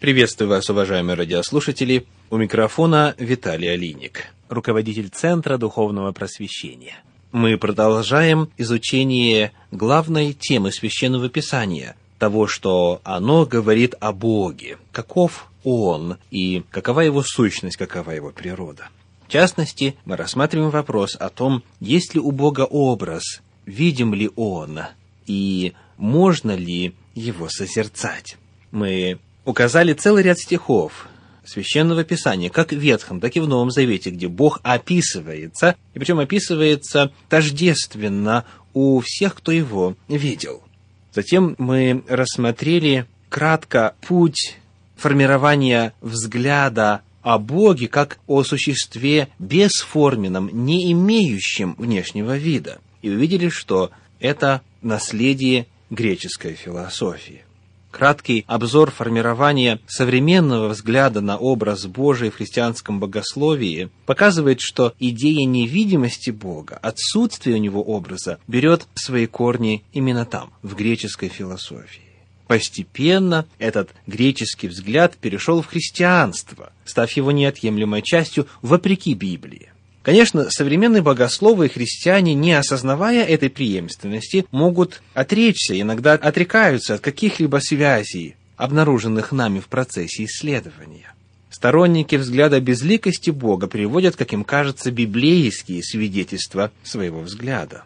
Приветствую вас, уважаемые радиослушатели. У микрофона Виталий Алиник, руководитель Центра Духовного Просвещения. Мы продолжаем изучение главной темы Священного Писания, того, что оно говорит о Боге, каков Он и какова Его сущность, какова Его природа. В частности, мы рассматриваем вопрос о том, есть ли у Бога образ, видим ли Он и можно ли его созерцать. Мы указали целый ряд стихов Священного Писания, как в Ветхом, так и в Новом Завете, где Бог описывается, и причем описывается тождественно у всех, кто его видел. Затем мы рассмотрели кратко путь формирования взгляда о Боге как о существе бесформенном, не имеющем внешнего вида. И увидели, что это наследие греческой философии. Краткий обзор формирования современного взгляда на образ Божий в христианском богословии показывает, что идея невидимости Бога, отсутствие у него образа, берет свои корни именно там, в греческой философии. Постепенно этот греческий взгляд перешел в христианство, став его неотъемлемой частью вопреки Библии. Конечно, современные богословы и христиане, не осознавая этой преемственности, могут отречься, иногда отрекаются от каких-либо связей, обнаруженных нами в процессе исследования. Сторонники взгляда безликости Бога приводят, как им кажется, библейские свидетельства своего взгляда.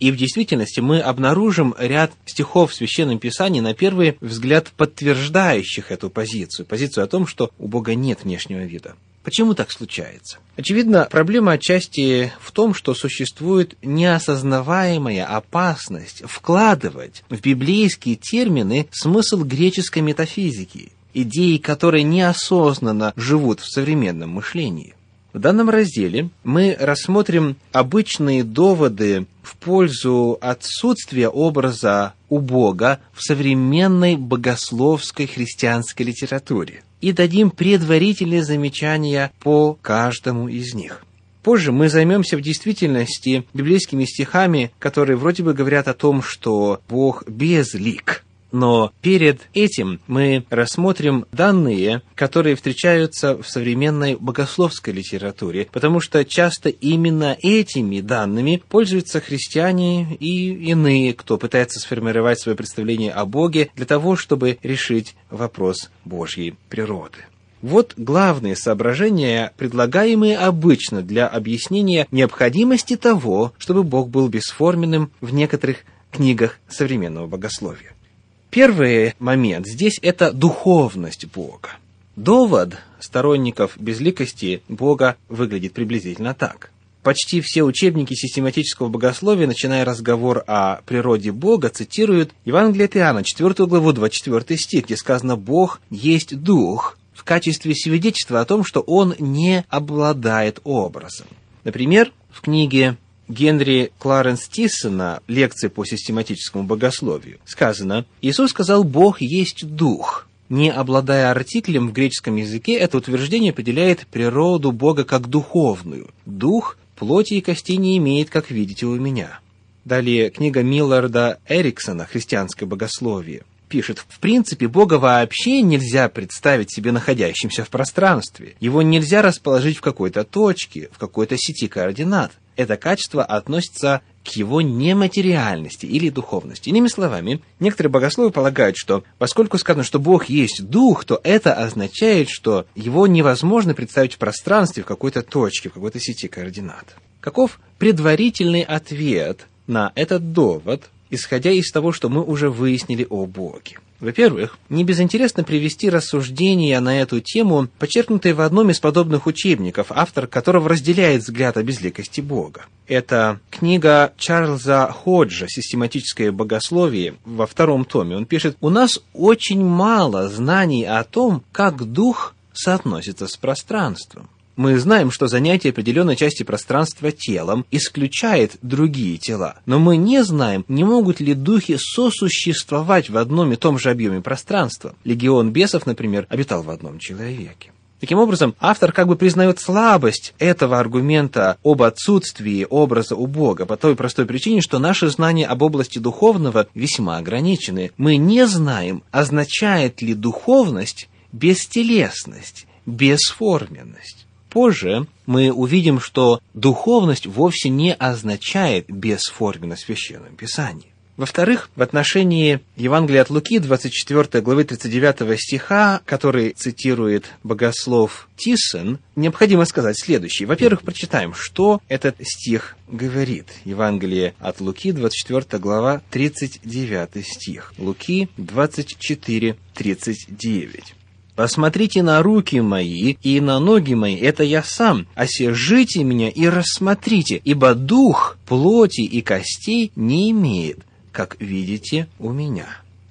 И в действительности мы обнаружим ряд стихов в Священном Писании, на первый взгляд подтверждающих эту позицию, позицию о том, что у Бога нет внешнего вида. Почему так случается? Очевидно, проблема отчасти в том, что существует неосознаваемая опасность вкладывать в библейские термины смысл греческой метафизики, идеи, которые неосознанно живут в современном мышлении. В данном разделе мы рассмотрим обычные доводы в пользу отсутствия образа у Бога в современной богословской христианской литературе и дадим предварительные замечания по каждому из них. Позже мы займемся в действительности библейскими стихами, которые вроде бы говорят о том, что Бог безлик – но перед этим мы рассмотрим данные, которые встречаются в современной богословской литературе, потому что часто именно этими данными пользуются христиане и иные, кто пытается сформировать свое представление о Боге для того, чтобы решить вопрос Божьей природы. Вот главные соображения, предлагаемые обычно для объяснения необходимости того, чтобы Бог был бесформенным в некоторых книгах современного богословия. Первый момент здесь – это духовность Бога. Довод сторонников безликости Бога выглядит приблизительно так. Почти все учебники систематического богословия, начиная разговор о природе Бога, цитируют Евангелие от Иоанна, 4 главу, 24 стих, где сказано «Бог есть Дух» в качестве свидетельства о том, что Он не обладает образом. Например, в книге Генри Кларенс Тиссона «Лекции по систематическому богословию» сказано «Иисус сказал, Бог есть Дух». Не обладая артиклем в греческом языке, это утверждение определяет природу Бога как духовную. Дух плоти и костей не имеет, как видите у меня. Далее книга Милларда Эриксона «Христианское богословие» пишет, в принципе, Бога вообще нельзя представить себе находящимся в пространстве. Его нельзя расположить в какой-то точке, в какой-то сети координат это качество относится к его нематериальности или духовности. Иными словами, некоторые богословы полагают, что поскольку сказано, что Бог есть дух, то это означает, что его невозможно представить в пространстве, в какой-то точке, в какой-то сети координат. Каков предварительный ответ на этот довод, исходя из того, что мы уже выяснили о Боге? Во-первых, не безинтересно привести рассуждения на эту тему, подчеркнутые в одном из подобных учебников, автор которого разделяет взгляд о безликости Бога. Это книга Чарльза Ходжа «Систематическое богословие» во втором томе. Он пишет, «У нас очень мало знаний о том, как дух соотносится с пространством. Мы знаем, что занятие определенной части пространства телом исключает другие тела, но мы не знаем, не могут ли духи сосуществовать в одном и том же объеме пространства. Легион бесов, например, обитал в одном человеке. Таким образом, автор как бы признает слабость этого аргумента об отсутствии образа у Бога по той простой причине, что наши знания об области духовного весьма ограничены. Мы не знаем, означает ли духовность бестелесность, бесформенность. Позже мы увидим, что духовность вовсе не означает бесформенность в Священном Писании. Во-вторых, в отношении Евангелия от Луки, 24 главы 39 стиха, который цитирует богослов Тиссен, необходимо сказать следующее. Во-первых, прочитаем, что этот стих говорит. Евангелие от Луки, 24 глава, 39 стих. Луки 24, 39. Посмотрите на руки мои и на ноги мои, это я сам. Осежите меня и рассмотрите, ибо дух плоти и костей не имеет, как видите у меня».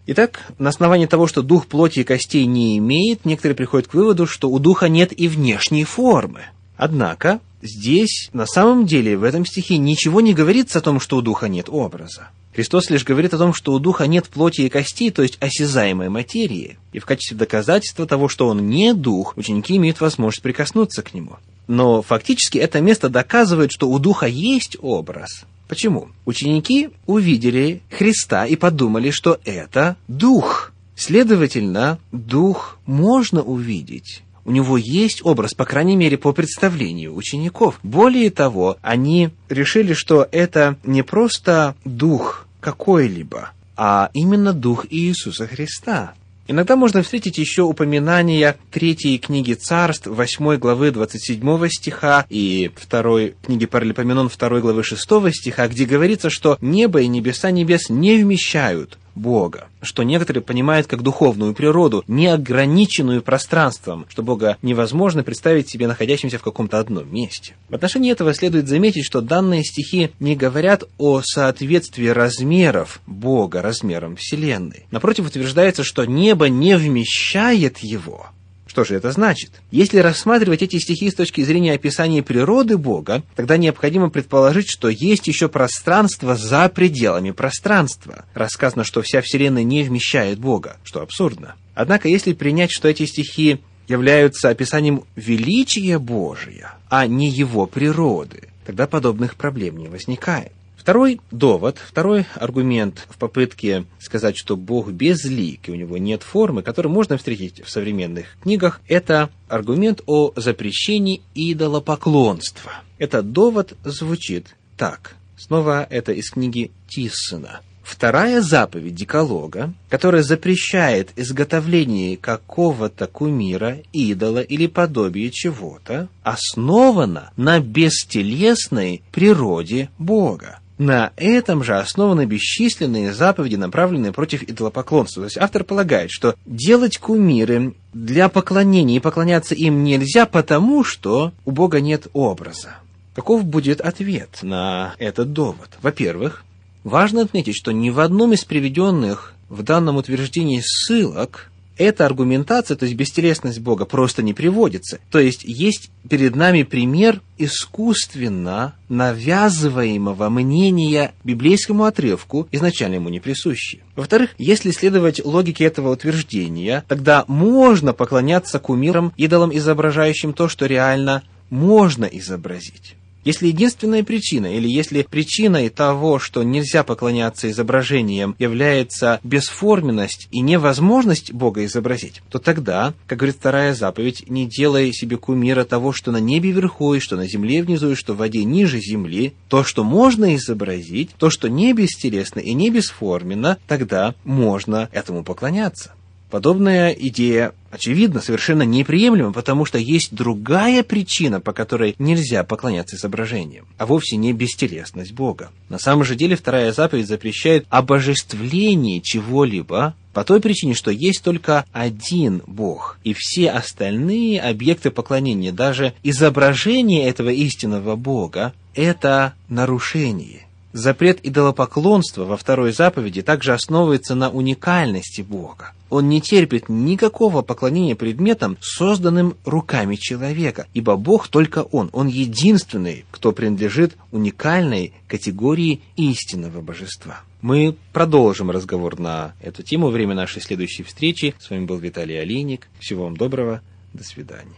Итак, на основании того, что дух плоти и костей не имеет, некоторые приходят к выводу, что у духа нет и внешней формы. Однако, здесь, на самом деле, в этом стихе ничего не говорится о том, что у духа нет образа. Христос лишь говорит о том, что у духа нет плоти и костей, то есть осязаемой материи. И в качестве доказательства того, что он не дух, ученики имеют возможность прикоснуться к нему. Но фактически это место доказывает, что у духа есть образ, Почему? Ученики увидели Христа и подумали, что это Дух. Следовательно, Дух можно увидеть. У него есть образ, по крайней мере, по представлению учеников. Более того, они решили, что это не просто Дух какой-либо, а именно Дух Иисуса Христа. Иногда можно встретить еще упоминания третьей книги царств, 8 главы 27 стиха и второй книги Паралипоменон 2 главы 6 стиха, где говорится, что небо и небеса небес не вмещают Бога, что некоторые понимают как духовную природу, неограниченную пространством, что Бога невозможно представить себе находящимся в каком-то одном месте. В отношении этого следует заметить, что данные стихи не говорят о соответствии размеров Бога размерам Вселенной. Напротив, утверждается, что небо не вмещает его. Что же это значит? Если рассматривать эти стихи с точки зрения описания природы Бога, тогда необходимо предположить, что есть еще пространство за пределами пространства. Рассказано, что вся Вселенная не вмещает Бога, что абсурдно. Однако, если принять, что эти стихи являются описанием величия Божия, а не его природы, тогда подобных проблем не возникает. Второй довод, второй аргумент в попытке сказать, что Бог безлик, и у него нет формы, который можно встретить в современных книгах, это аргумент о запрещении идолопоклонства. Этот довод звучит так. Снова это из книги Тиссона. Вторая заповедь Деколога, которая запрещает изготовление какого-то кумира, идола или подобия чего-то, основана на бестелесной природе Бога. На этом же основаны бесчисленные заповеди, направленные против идолопоклонства. То есть автор полагает, что делать кумиры для поклонения и поклоняться им нельзя, потому что у Бога нет образа. Каков будет ответ на этот довод? Во-первых, важно отметить, что ни в одном из приведенных в данном утверждении ссылок эта аргументация, то есть бестелесность Бога, просто не приводится. То есть есть перед нами пример искусственно навязываемого мнения библейскому отрывку, изначально ему не присущи. Во-вторых, если следовать логике этого утверждения, тогда можно поклоняться кумирам, идолам, изображающим то, что реально можно изобразить. Если единственная причина, или если причиной того, что нельзя поклоняться изображениям, является бесформенность и невозможность Бога изобразить, то тогда, как говорит вторая заповедь, не делай себе кумира того, что на небе вверху, и что на земле внизу, и что в воде ниже земли, то, что можно изобразить, то, что не бестелесно и не бесформенно, тогда можно этому поклоняться. Подобная идея, очевидно, совершенно неприемлема, потому что есть другая причина, по которой нельзя поклоняться изображениям, а вовсе не бестелесность Бога. На самом же деле вторая заповедь запрещает обожествление чего-либо по той причине, что есть только один Бог, и все остальные объекты поклонения, даже изображение этого истинного Бога, это нарушение – Запрет идолопоклонства во второй заповеди также основывается на уникальности Бога. Он не терпит никакого поклонения предметам, созданным руками человека, ибо Бог только Он, Он единственный, кто принадлежит уникальной категории истинного божества. Мы продолжим разговор на эту тему во время нашей следующей встречи. С вами был Виталий Алиник. Всего вам доброго. До свидания.